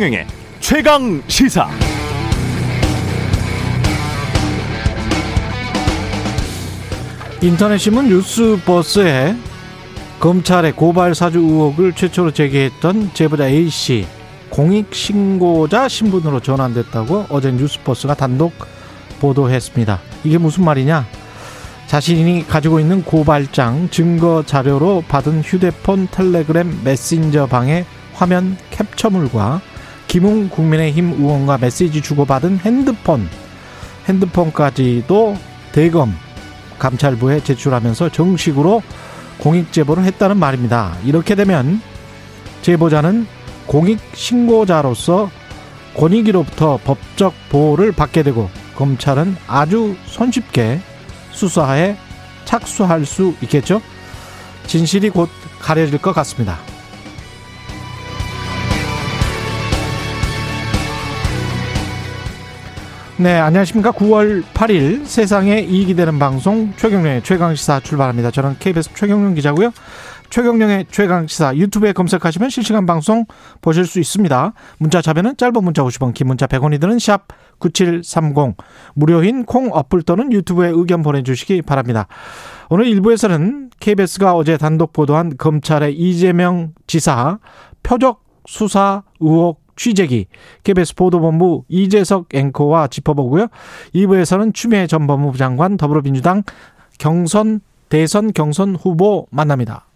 최경영의 최강 시사. 인터넷 신문 뉴스버스에 검찰의 고발 사주 의혹을 최초로 제기했던 제보자 A 씨 공익 신고자 신분으로 전환됐다고 어제 뉴스버스가 단독 보도했습니다. 이게 무슨 말이냐? 자신이 가지고 있는 고발장 증거 자료로 받은 휴대폰 텔레그램 메신저 방의 화면 캡처물과 김웅 국민의힘 의원과 메시지 주고받은 핸드폰 핸드폰까지도 대검 감찰부에 제출하면서 정식으로 공익 제보를 했다는 말입니다. 이렇게 되면 제보자는 공익 신고자로서 권익위로부터 법적 보호를 받게 되고 검찰은 아주 손쉽게 수사에 착수할 수 있겠죠. 진실이 곧 가려질 것 같습니다. 네, 안녕하십니까. 9월 8일 세상에 이익이 되는 방송 최경련의 최강시사 출발합니다. 저는 KBS 최경련 기자고요. 최경련의 최강시사 유튜브에 검색하시면 실시간 방송 보실 수 있습니다. 문자 자변은 짧은 문자 50원, 긴 문자 100원이 드는 샵 9730. 무료인 콩 어플 또는 유튜브에 의견 보내주시기 바랍니다. 오늘 1부에서는 KBS가 어제 단독 보도한 검찰의 이재명 지사 표적 수사 의혹 취재기 KBS 보도본부 이재석 앵커와 짚어보고요. 2부에서는 추미애 전 법무부 장관 더불어민주당 경선 대선 경선 후보 만납니다.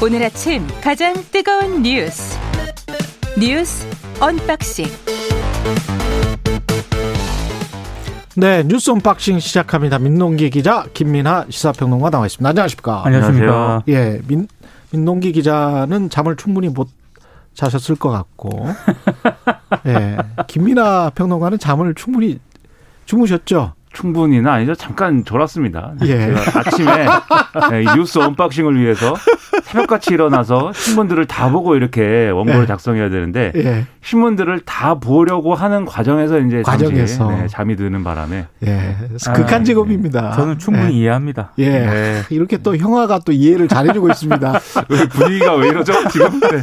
오늘 아침 가장 뜨거운 뉴스 뉴스 언박싱 네, 뉴스 언박싱 시작합니다. 민동기 기자, 김민아 시사평론가 나와 있습니다. 안녕하십니까? 안녕하십니까? 예, 민 민동기 기자는 잠을 충분히 못 자셨을 것 같고, 예, 김민아 평론가는 잠을 충분히 주무셨죠? 충분히는 아니죠. 잠깐 졸았습니다. 예. 제가 아침에 네, 뉴스 언박싱을 위해서 새벽같이 일어나서 신문들을 다 보고 이렇게 원고를 예. 작성해야 되는데 예, 신문들을 다 보려고 하는 과정에서 이제 잠시, 과정에서. 네, 잠이 드는 바람에 예, 극한 아, 직업입니다. 저는 충분히 예. 이해합니다. 예, 네. 이렇게 또 형아가 또 이해를 잘해주고 있습니다. 왜 분위기가 왜 이러죠 지금? 네.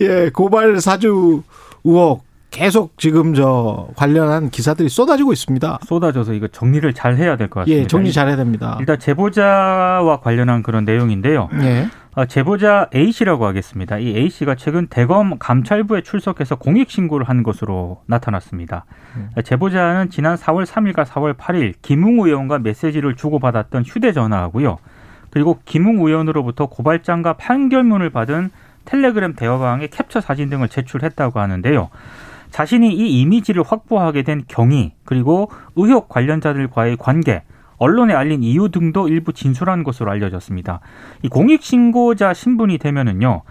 예, 고발 사주 의혹 계속 지금 저 관련한 기사들이 쏟아지고 있습니다. 쏟아져서 이거 정리를 잘 해야 될 것 같습니다. 예, 정리 잘 해야 됩니다. 일단 제보자와 관련한 그런 내용인데요. 예, 어, 제보자 A 씨라고 하겠습니다. 이 A 씨가 최근 대검 감찰부에 출석해서 공익 신고를 한 것으로 나타났습니다. 음. 제보자는 지난 4월 3일과 4월 8일 김웅 의원과 메시지를 주고받았던 휴대전화하고요. 그리고 김웅 의원으로부터 고발장과 판결문을 받은 텔레그램 대화방의 캡처 사진 등을 제출했다고 하는데요. 자신이 이 이미지를 확보하게 된 경위 그리고 의혹 관련자들과의 관계 언론에 알린 이유 등도 일부 진술한 것으로 알려졌습니다. 이 공익 신고자 신분이 되면은요.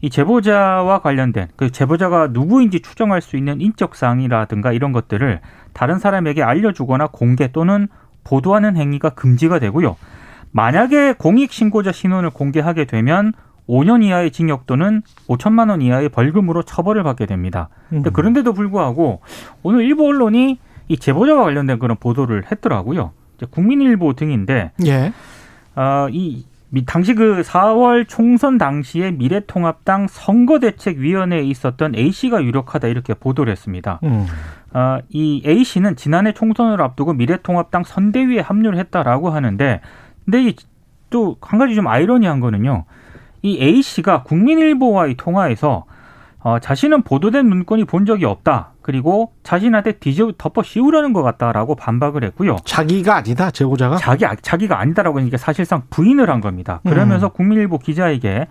이 제보자와 관련된 그 제보자가 누구인지 추정할 수 있는 인적 사항이라든가 이런 것들을 다른 사람에게 알려주거나 공개 또는 보도하는 행위가 금지가 되고요. 만약에 공익 신고자 신원을 공개하게 되면 5년 이하의 징역 또는 5천만 원 이하의 벌금으로 처벌을 받게 됩니다. 음. 그런데도 불구하고 오늘 일부 언론이 이 제보자와 관련된 그런 보도를 했더라고요. 국민일보 등인데 예, 어, 이 미- 당시 그 4월 총선 당시에 미래통합당 선거대책위원회에 있었던 A 씨가 유력하다 이렇게 보도를 했습니다. 음, 어, 이 A 씨는 지난해 총선을 앞두고 미래통합당 선대위에 합류를 했다라고 하는데, 근데 또 한 가지 좀 아이러니한 거는요. 이 A 씨가 국민일보와의 통화에서 어, 자신은 보도된 문건이 본 적이 없다. 그리고 자신한테 뒤집어 덮어 씌우려는 것 같다라고 반박을 했고요. 자기가 아니다 제보자가. 자기 자기가 아니다라고 하니까 사실상 부인을 한 겁니다. 그러면서 국민일보 기자에게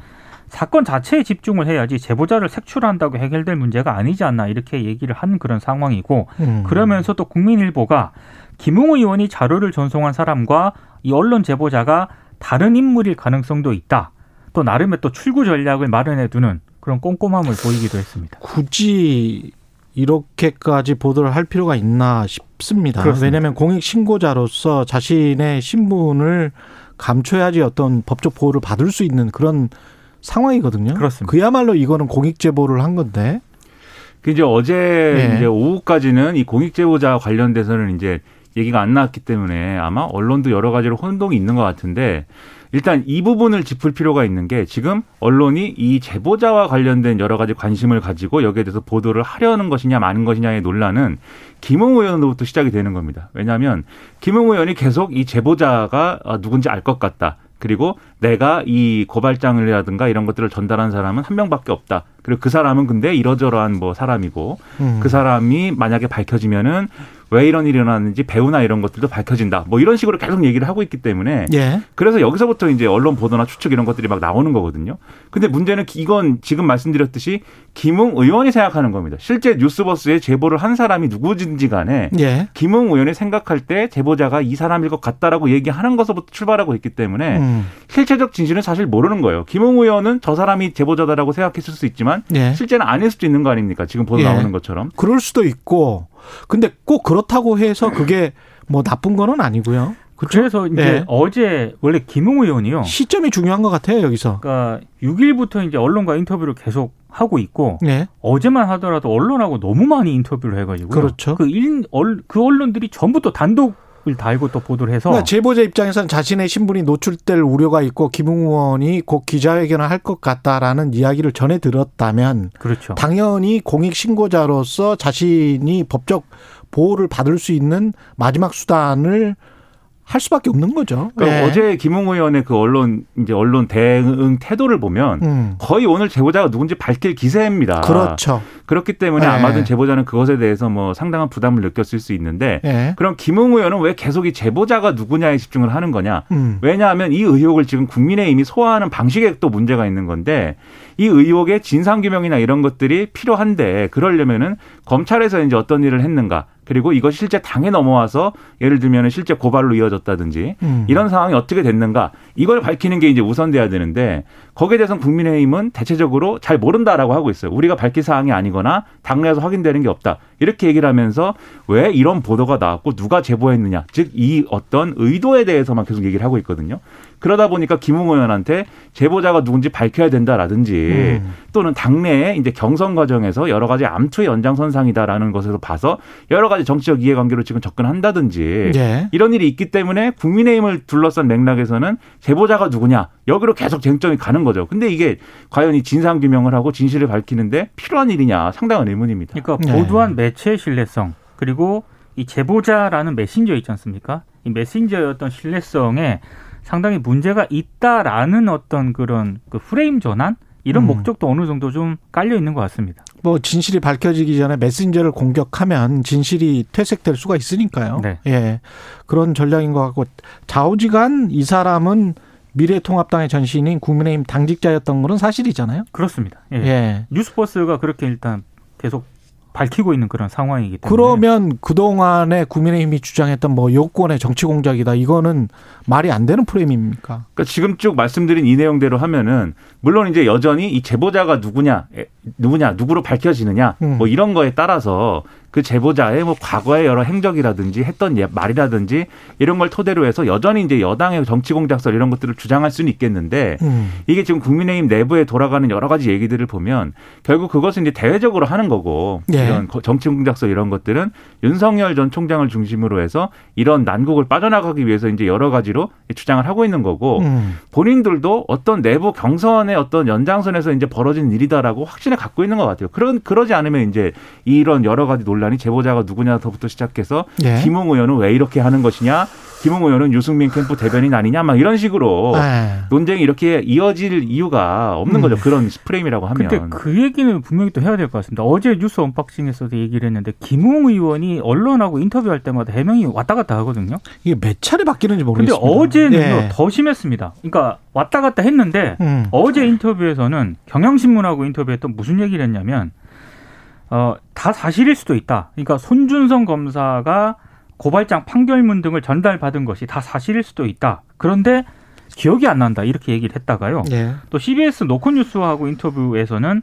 사건 자체에 집중을 해야지 제보자를 색출한다고 해결될 문제가 아니지 않나 이렇게 얘기를 한 그런 상황이고 음. 그러면서 또 국민일보가 김웅 의원이 자료를 전송한 사람과 이 언론 제보자가 다른 인물일 가능성도 있다. 또 나름의 또 출구 전략을 마련해 두는 그런 꼼꼼함을 보이기도 했습니다. 굳이 이렇게까지 보도를 할 필요가 있나 싶습니다. 그렇습니다. 왜냐하면 공익 신고자로서 자신의 신분을 감춰야지 어떤 법적 보호를 받을 수 있는 그런 상황이거든요. 그렇습니다. 그야말로 이거는 공익 제보를 한 건데. 그 이제 어제 예. 이제 오후까지는 이 공익 제보자 관련돼서는 이제 얘기가 안 나왔기 때문에 아마 언론도 여러 가지로 혼동이 있는 것 같은데 일단 이 부분을 짚을 필요가 있는 게 지금 언론이 이 제보자와 관련된 여러 가지 관심을 가지고 여기에 대해서 보도를 하려는 것이냐 마는 것이냐의 논란은 김웅 의원으로부터 시작이 되는 겁니다. 왜냐하면 김웅 의원이 계속 이 제보자가 누군지 알 것 같다. 그리고 내가 이 고발장이라든가 이런 것들을 전달한 사람은 한 명밖에 없다. 그리고 그 사람은 근데 이러저러한 뭐 사람이고 음. 그 사람이 만약에 밝혀지면은 왜 이런 일이 일어났는지 배우나 이런 것들도 밝혀진다. 뭐 이런 식으로 계속 얘기를 하고 있기 때문에 예. 그래서 여기서부터 이제 언론 보도나 추측 이런 것들이 막 나오는 거거든요. 근데 문제는 이건 지금 말씀드렸듯이 김웅 의원이 생각하는 겁니다. 실제 뉴스버스에 제보를 한 사람이 누구든지 간에 예. 김웅 의원이 생각할 때 제보자가 이 사람일 것 같다라고 얘기하는 것부터 출발하고 있기 때문에 음. 실체적 진실은 사실 모르는 거예요. 김웅 의원은 저 사람이 제보자다라고 생각했을 수 있지만 예. 실제는 아닐 수도 있는 거 아닙니까? 지금 보도 예. 나오는 것처럼. 그럴 수도 있고 근데 꼭 그렇다고 해서 그게 뭐 나쁜 거는 아니고요. 그렇죠? 그래서 이제 예. 어제 원래 김웅 의원이요. 시점이 중요한 것 같아요 여기서. 그러니까 6일부터 이제 언론과 인터뷰를 계속 하고 있고 예. 어제만 하더라도 언론하고 너무 많이 인터뷰를 해가지고 그렇죠. 그, 일, 그 언론들이 전부 또 단독 을 달고 또 보도를 해서 그러니까 제보자 입장에서는 자신의 신분이 노출될 우려가 있고 김웅 의원이 곧 기자회견을 할 것 같다라는 이야기를 전해 들었다면 그렇죠. 당연히 공익 신고자로서 자신이 법적 보호를 받을 수 있는 마지막 수단을 할 수밖에 없는 거죠. 그러니까 예. 어제 김웅 의원의 그 언론 이제 언론 대응 태도를 보면 음. 거의 오늘 제보자가 누군지 밝힐 기세입니다. 그렇죠. 그렇기 때문에 네. 아마도 제보자는 그것에 대해서 뭐 상당한 부담을 느꼈을 수 있는데 예. 그럼 김웅 의원은 왜 계속 이 제보자가 누구냐에 집중을 하는 거냐? 음. 왜냐하면 이 의혹을 지금 국민의힘이 소화하는 방식에 또 문제가 있는 건데 이 의혹의 진상 규명이나 이런 것들이 필요한데 그러려면은 검찰에서 이제 어떤 일을 했는가 그리고 이것이 실제 당에 넘어와서 예를 들면 실제 고발로 이어졌다든지 음. 이런 상황이 어떻게 됐는가 이걸 밝히는 게 이제 우선돼야 되는데 거기에 대해서는 국민의힘은 대체적으로 잘 모른다라고 하고 있어요. 우리가 밝힐 사항이 아니거나 당내에서 확인되는 게 없다. 이렇게 얘기를 하면서 왜 이런 보도가 나왔고 누가 제보했느냐. 즉 이 어떤 의도에 대해서만 계속 얘기를 하고 있거든요. 그러다 보니까 김웅 의원한테 제보자가 누군지 밝혀야 된다라든지 음. 또는 당내에 이제 경선 과정에서 여러 가지 암투의 연장선상이다라는 것에서 봐서 여러 가지 정치적 이해관계로 지금 접근한다든지 예. 이런 일이 있기 때문에 국민의힘을 둘러싼 맥락에서는 제보자가 누구냐 여기로 계속 쟁점이 가는 거죠. 근데 이게 과연 이 진상 규명을 하고 진실을 밝히는데 필요한 일이냐 상당한 의문입니다. 그러니까 네. 보도한 매체의 신뢰성 그리고 이 제보자라는 메신저 있지 않습니까? 이 메신저의 어떤 신뢰성에 상당히 문제가 있다라는 어떤 그런 그 프레임 전환 이런 음. 목적도 어느 정도 좀 깔려 있는 것 같습니다. 뭐 진실이 밝혀지기 전에 메신저를 공격하면 진실이 퇴색될 수가 있으니까요. 네. 예. 그런 전략인 것 같고 좌우지간 이 사람은 미래통합당의 전신인 국민의힘 당직자였던 거는 사실이잖아요. 그렇습니다. 예. 예. 뉴스버스가 그렇게 일단 계속 밝히고 있는 그런 상황이기 때문에 그러면 그동안에 국민의힘이 주장했던 뭐 요건의 정치 공작이다. 이거는 말이 안 되는 프레임입니까? 그러니까 지금 쭉 말씀드린 이 내용대로 하면은 물론 이제 여전히 이 제보자가 누구냐 에, 누구냐 누구로 밝혀지느냐 음. 뭐 이런 거에 따라서 그 제보자의 뭐 과거의 여러 행적이라든지 했던 예- 말이라든지 이런 걸 토대로 해서 여전히 이제 여당의 정치 공작설 이런 것들을 주장할 수는 있겠는데 음. 이게 지금 국민의힘 내부에 돌아가는 여러 가지 얘기들을 보면 결국 그것은 이제 대외적으로 하는 거고 예. 이런 거- 정치 공작설 이런 것들은 윤석열 전 총장을 중심으로 해서 이런 난국을 빠져나가기 위해서 이제 여러 가지로 주장을 하고 있는 거고 음. 본인들도 어떤 내부 경선의 어떤 연장선에서 이제 벌어진 일이다라고 확신을 갖고 있는 것 같아요. 그런 그러지 않으면 이제 이런 여러 가지 논란 이 제보자가 누구냐부터 시작해서 예. 김웅 의원은 왜 이렇게 하는 것이냐, 김웅 의원은 유승민 캠프 대변인 아니냐, 막 이런 식으로 예. 논쟁이 이렇게 이어질 이유가 없는 음. 거죠. 그런 프레임이라고 하면. 근데 그 얘기는 분명히 또 해야 될 것 같습니다. 어제 뉴스 언박싱에서도 얘기를 했는데 김웅 의원이 언론하고 인터뷰할 때마다 해명이 왔다 갔다 하거든요. 이게 몇 차례 바뀌는지 근데 모르겠습니다. 어제는요 예. 더 심했습니다. 그러니까 왔다 갔다 했는데 음. 어제 인터뷰에서는 경향신문하고 인터뷰했던 무슨 얘기를 했냐면 어, 다 사실일 수도 있다. 그러니까 손준성 검사가 고발장 판결문 등을 전달받은 것이 다 사실일 수도 있다. 그런데 기억이 안 난다. 이렇게 얘기를 했다가요. 예. 또 CBS 노컷뉴스하고 인터뷰에서는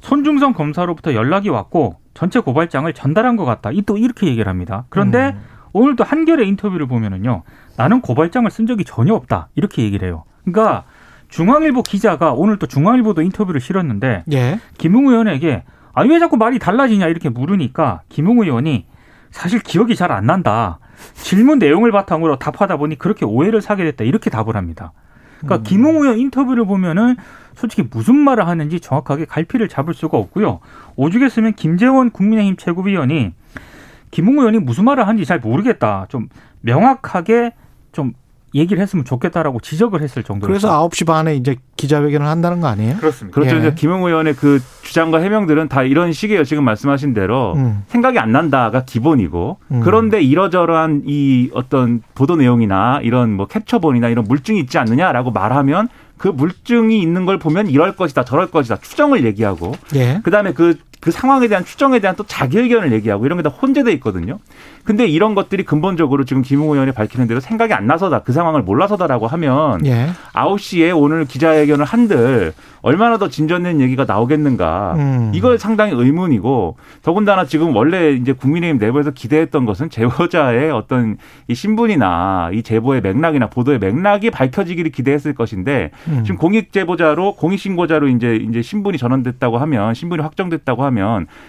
손중성 검사로부터 연락이 왔고 전체 고발장을 전달한 것 같다. 이 또 이렇게 얘기를 합니다. 그런데 음. 오늘 또 한겨레 인터뷰를 보면은요. 나는 고발장을 쓴 적이 전혀 없다. 이렇게 얘기를 해요. 그러니까 중앙일보 기자가 오늘 또 중앙일보도 인터뷰를 실었는데 예. 김웅 의원에게 아 왜 자꾸 말이 달라지냐 이렇게 물으니까 김웅 의원이 사실 기억이 잘 안 난다. 질문 내용을 바탕으로 답하다 보니 그렇게 오해를 사게 됐다 이렇게 답을 합니다. 그러니까 음. 김웅 의원 인터뷰를 보면은 솔직히 무슨 말을 하는지 정확하게 갈피를 잡을 수가 없고요. 오죽했으면 김재원 국민의힘 최고위원이 김웅 의원이 무슨 말을 하는지 잘 모르겠다. 좀 명확하게 좀 얘기를 했으면 좋겠다라고 지적을 했을 정도로. 그래서 9시 반에 이제 기자회견을 한다는 거 아니에요? 그렇습니다. 그렇죠. 예. 이제 김용 의원의 그 주장과 해명들은 다 이런 식이에요. 지금 말씀하신 대로 음. 생각이 안 난다가 기본이고 음. 그런데 이러저러한 이 어떤 보도 내용이나 이런 뭐 캡처본이나 이런 물증이 있지 않느냐라고 말하면 그 물증이 있는 걸 보면 이럴 것이다 저럴 것이다 추정을 얘기하고 예. 그다음에 그, 그 상황에 대한 추정에 대한 또 자기 의견을 얘기하고 이런 게 다 혼재돼 있거든요. 근데 이런 것들이 근본적으로 지금 김웅 의원이 밝히는 대로 생각이 안 나서다 그 상황을 몰라서다라고 하면 예. 9시에 오늘 기자회견을 한들 얼마나 더 진전된 얘기가 나오겠는가. 음. 이걸 상당히 의문이고 더군다나 지금 원래 이제 국민의힘 내부에서 기대했던 것은 제보자의 어떤 이 신분이나 이 제보의 맥락이나 보도의 맥락이 밝혀지기를 기대했을 것인데 음. 지금 공익 제보자로 공익 신고자로 이제 이제 신분이 전환됐다고 하면 신분이 확정됐다고 하면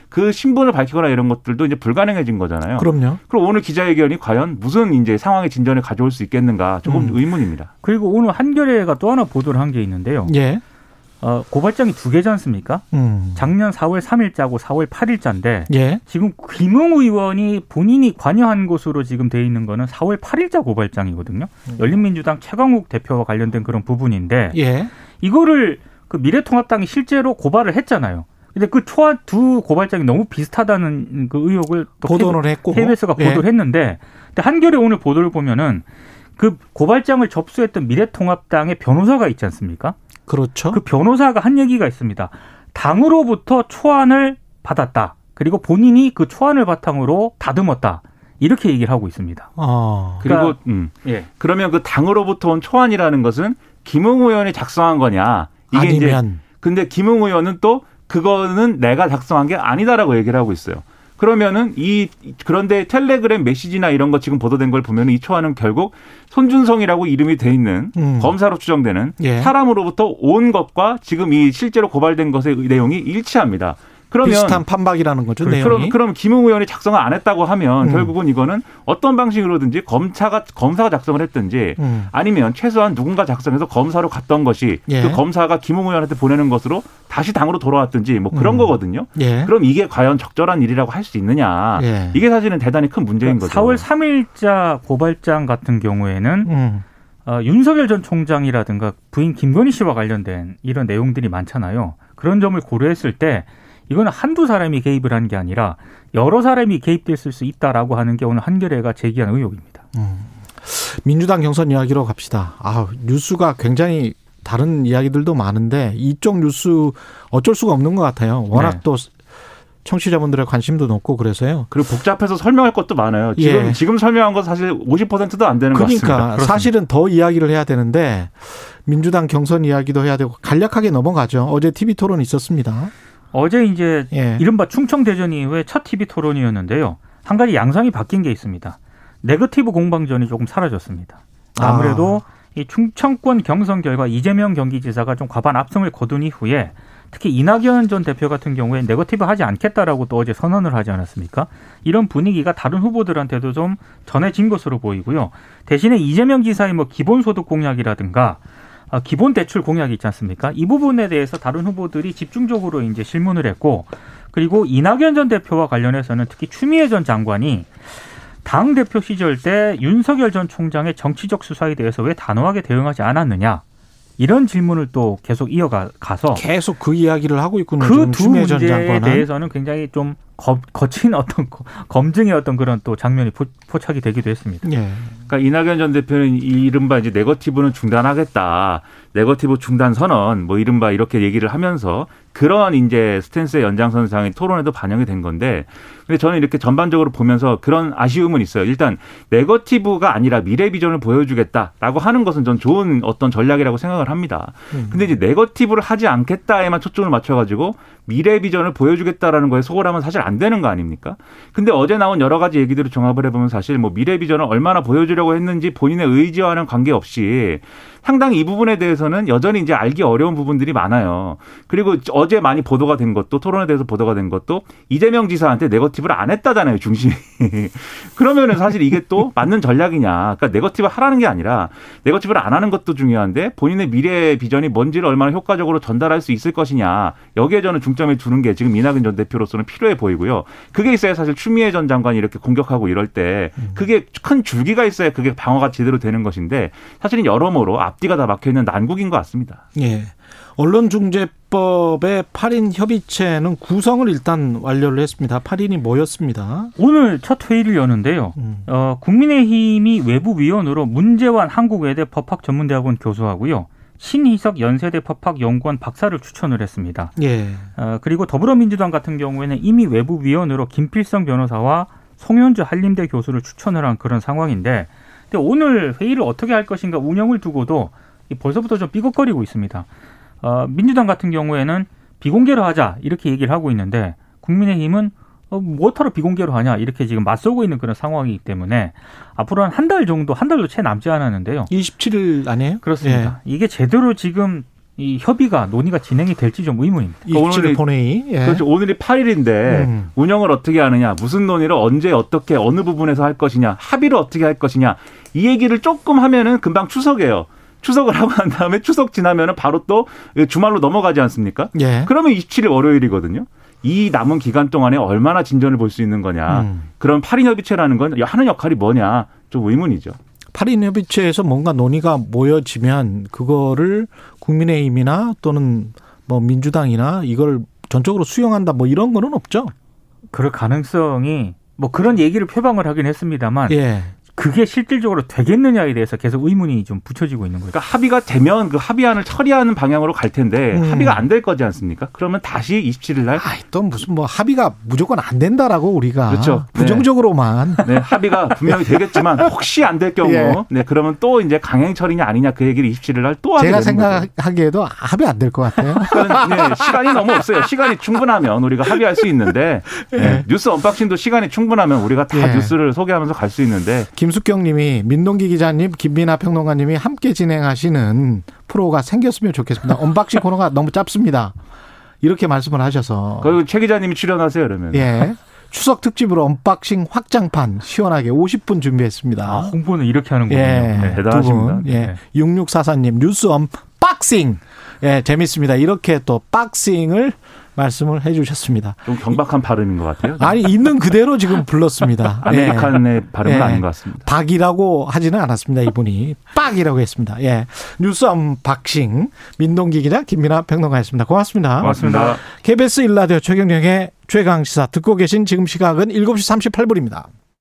그 신분을 밝히거나 이런 것들도 이제 불가능해진 거잖아요. 그럼요. 그럼 오늘 기자회견이 과연 무슨 이제 상황의 진전을 가져올 수 있겠는가 조금 음. 의문입니다. 그리고 오늘 한겨레가 또 하나 보도를 한 게 있는데요. 예. 어, 고발장이 두 개지 않습니까? 음. 작년 4월 3일자고 4월 8일자인데 예. 지금 김웅 의원이 본인이 관여한 것으로 지금 돼 있는 거는 4월 8일자 고발장이거든요. 열린민주당 최강욱 대표와 관련된 그런 부분인데 예. 이거를 그 미래통합당이 실제로 고발을 했잖아요. 근데 그 초안 두 고발장이 너무 비슷하다는 그 의혹을 또 보도를 했고. KBS가 예. 보도를 했는데 근데 한겨레 오늘 보도를 보면은 그 고발장을 접수했던 미래통합당의 변호사가 있지 않습니까? 그렇죠. 그 변호사가 한 얘기가 있습니다. 당으로부터 초안을 받았다. 그리고 본인이 그 초안을 바탕으로 다듬었다. 이렇게 얘기를 하고 있습니다. 어. 그리고 그러니까- 음, 예. 그러면 그 당으로부터 온 초안이라는 것은 김웅 의원이 작성한 거냐? 이게 이제 아니면 근데 김웅 의원은 또 그거는 내가 작성한 게 아니다라고 얘기를 하고 있어요. 그러면은 이 그런데 텔레그램 메시지나 이런 거 지금 보도된 걸 보면 이 초안은 결국 손준성이라고 이름이 돼 있는 음. 검사로 추정되는 예. 사람으로부터 온 것과 지금 이 실제로 고발된 것의 내용이 일치합니다. 그러면 비슷한 판박이라는 거죠. 그럼, 내용이. 그럼 김웅 의원이 작성을 안 했다고 하면 음. 결국은 이거는 어떤 방식으로든지 검사가 검사가 작성을 했든지 음. 아니면 최소한 누군가 작성해서 검사로 갔던 것이 예. 그 검사가 김웅 의원한테 보내는 것으로 다시 당으로 돌아왔든지 뭐 그런 음. 거거든요. 예. 그럼 이게 과연 적절한 일이라고 할 수 있느냐? 예. 이게 사실은 대단히 큰 문제인 거죠. 4월 3일자 고발장 같은 경우에는 음. 어, 윤석열 전 총장이라든가 부인 김건희 씨와 관련된 이런 내용들이 많잖아요. 그런 점을 고려했을 때 이거는 한두 사람이 개입을 한 게 아니라 여러 사람이 개입됐을 수 있다라고 하는 게 오늘 한겨레가 제기한 의혹입니다. 민주당 경선 이야기로 갑시다. 아, 뉴스가 굉장히 다른 이야기들도 많은데 이쪽 뉴스 어쩔 수가 없는 것 같아요. 워낙 네. 또 청취자분들의 관심도 높고 그래서요. 그리고 복잡해서 설명할 것도 많아요. 지금 예. 지금 설명한 건 사실 50%도 안 되는 것 같습니다. 그러니까 사실은 더 이야기를 해야 되는데 민주당 경선 이야기도 해야 되고 간략하게 넘어가죠. 어제 TV 토론 있었습니다. 어제 이제 예. 이른바 충청대전 이후에 첫 TV 토론이었는데요. 한 가지 양상이 바뀐 게 있습니다. 네거티브 공방전이 조금 사라졌습니다. 아무래도 이 충청권 경선 결과 이재명 경기지사가 좀 과반 압승을 거둔 이후에 특히 이낙연 전 대표 같은 경우에 네거티브 하지 않겠다라고 또 어제 선언을 하지 않았습니까? 이런 분위기가 다른 후보들한테도 좀 전해진 것으로 보이고요. 대신에 이재명 지사의 뭐 기본소득 공약이라든가 아, 기본 대출 공약이 있지 않습니까? 이 부분에 대해서 다른 후보들이 집중적으로 이제 질문을 했고 그리고 이낙연 전 대표와 관련해서는 특히 추미애 전 장관이 당 대표 시절 때 윤석열 전 총장의 정치적 수사에 대해서 왜 단호하게 대응하지 않았느냐 이런 질문을 또 계속 이어가서 계속 그 이야기를 하고 있군요. 그 두 문제에. 대해서는 굉장히 좀 거, 거친 어떤 거- 검증의 어떤 그런 또 장면이 포, 포착이 되기도 했습니다. 예. 그러니까 이낙연 전 대표는 이른바 이제 네거티브는 중단하겠다. 네거티브 중단 선언 뭐 이른바 이렇게 얘기를 하면서 그런 이제 스탠스의 연장선상의 토론에도 반영이 된 건데 근데 저는 이렇게 전반적으로 보면서 그런 아쉬움은 있어요. 일단 네거티브가 아니라 미래 비전을 보여주겠다라고 하는 것은 전 좋은 어떤 전략이라고 생각을 합니다. 근데 이제 네거티브를 하지 않겠다에만 초점을 맞춰 가지고 미래 비전을 보여주겠다라는 거에 소홀하면 사실 안 되는 거 아닙니까? 근데 어제 나온 여러 가지 얘기들을 종합을 해보면 사실 뭐 미래 비전을 얼마나 보여주려고 했는지 본인의 의지와는 관계없이 상당히 이 부분에 대해서는 여전히 이제 알기 어려운 부분들이 많아요. 그리고 어제 많이 보도가 된 것도 토론에 대해서 보도가 된 것도 이재명 지사한테 네거티브를 안 했다잖아요, 중심이. 그러면은 사실 이게 또 맞는 전략이냐. 그러니까 네거티브 하라는 게 아니라 네거티브를 안 하는 것도 중요한데 본인의 미래 비전이 뭔지를 얼마나 효과적으로 전달할 수 있을 것이냐. 여기에 저는 중점을 두는 게 지금 이낙연 전 대표로서는 필요해 보이고요. 그게 있어야 사실 추미애 전 장관이 이렇게 공격하고 이럴 때 그게 큰 줄기가 있어야 그게 방어가 제대로 되는 것인데 사실은 여러모로 앞 뒤가 다 막혀 있는 난국인 것 같습니다. 예. 언론중재법의 8인 협의체는 구성을 일단 완료를 했습니다. 8인이 모였습니다. 오늘 첫 회의를 여는데요. 음. 어, 국민의힘이 외부 위원으로 문재환 한국외대 법학전문대학원 교수하고요. 신희석 연세대 법학연구원 박사를 추천을 했습니다. 예. 어, 그리고 더불어민주당 같은 경우에는 이미 외부 위원으로 김필성 변호사와 송현주 한림대 교수를 추천을 한 그런 상황인데 오늘 회의를 어떻게 할 것인가 운영을 두고도 이 벌써부터 좀 삐걱거리고 있습니다. 어, 민주당 같은 경우에는 비공개로 하자 이렇게 얘기를 하고 있는데 국민의힘은 어, 뭐하러 비공개로 하냐 이렇게 지금 맞서고 있는 그런 상황이기 때문에 앞으로 한 한 달 정도 한 달도 채 남지 않았는데요. 27일 아니에요? 그렇습니다. 이게 제대로 지금 이 협의가 논의가 진행이 될지 좀 의문입니다. 예. 27일 오늘이- 본회의. 예. 그렇죠. 오늘이 8일인데 음. 운영을 어떻게 하느냐, 무슨 논의를 언제 어떻게 어느 부분에서 할 것이냐, 합의를 어떻게 할 것이냐 이 얘기를 조금 하면은 금방 추석이에요. 추석을 하고 난 다음에 추석 지나면은 바로 또 주말로 넘어가지 않습니까? 예. 그러면 27일 월요일이거든요. 이 남은 기간 동안에 얼마나 진전을 볼 수 있는 거냐. 음. 그런 8인 협의체라는 건 하는 역할이 뭐냐. 좀 의문이죠. 8인 협의체에서 뭔가 논의가 모여지면 그거를 국민의힘이나 또는 뭐 민주당이나 이걸 전적으로 수용한다 뭐 이런 거는 없죠. 그럴 가능성이 뭐 그런 얘기를 표방을 하긴 했습니다만 예. 그게 실질적으로 되겠느냐에 대해서 계속 의문이 좀 붙여지고 있는 거죠. 그러니까 합의가 되면 그 합의안을 처리하는 방향으로 갈 텐데 음. 합의가 안 될 거지 않습니까? 그러면 다시 27일 날 아이 또 무슨 뭐 합의가 무조건 안 된다라고 우리가 그렇죠. 네. 부정적으로만 네, 합의가 분명히 되겠지만 혹시 안 될 경우 예. 네, 그러면 또 이제 강행 처리냐 아니냐 그 얘기를 27일 날 또 하게 제가. 생각하기에도 합의 안 될 것 같아요. 그러니까 네, 시간이 너무 없어요. 시간이 충분하면 우리가 합의할 수 있는데 네, 뉴스 언박싱도 시간이 충분하면 우리가 다 예. 뉴스를 소개하면서 갈 수 있는데 김숙경 님이 민동기 기자님, 김민아 평론가님이 함께 진행하시는 프로가 생겼으면 좋겠습니다. 언박싱 코너가 너무 짧습니다. 이렇게 말씀을 하셔서 그리고 최 기자님이 출연하세요 그러면. 예. 추석 특집으로 언박싱 확장판 시원하게 50분 준비했습니다. 아, 홍보는 이렇게 하는군요. 예. 네. 대단하십니다. 분. 예. 네. 6644님 뉴스 언박싱. 예, 재밌습니다. 이렇게 또 박싱을 말씀을 해 주셨습니다. 좀 경박한 발음인 것 같아요. 아니 있는 그대로 지금 불렀습니다. 예. American의 발음은 예. 아닌 것 같습니다. 박이라고 하지는 않았습니다. 이분이 빡이라고 했습니다. 예. 뉴스 언박싱 민동기 기자 김민아 평론가였습니다. 고맙습니다. 고맙습니다. KBS 일라디오 최경영의 최강 시사 듣고 계신 지금 시각은 7시 38분입니다.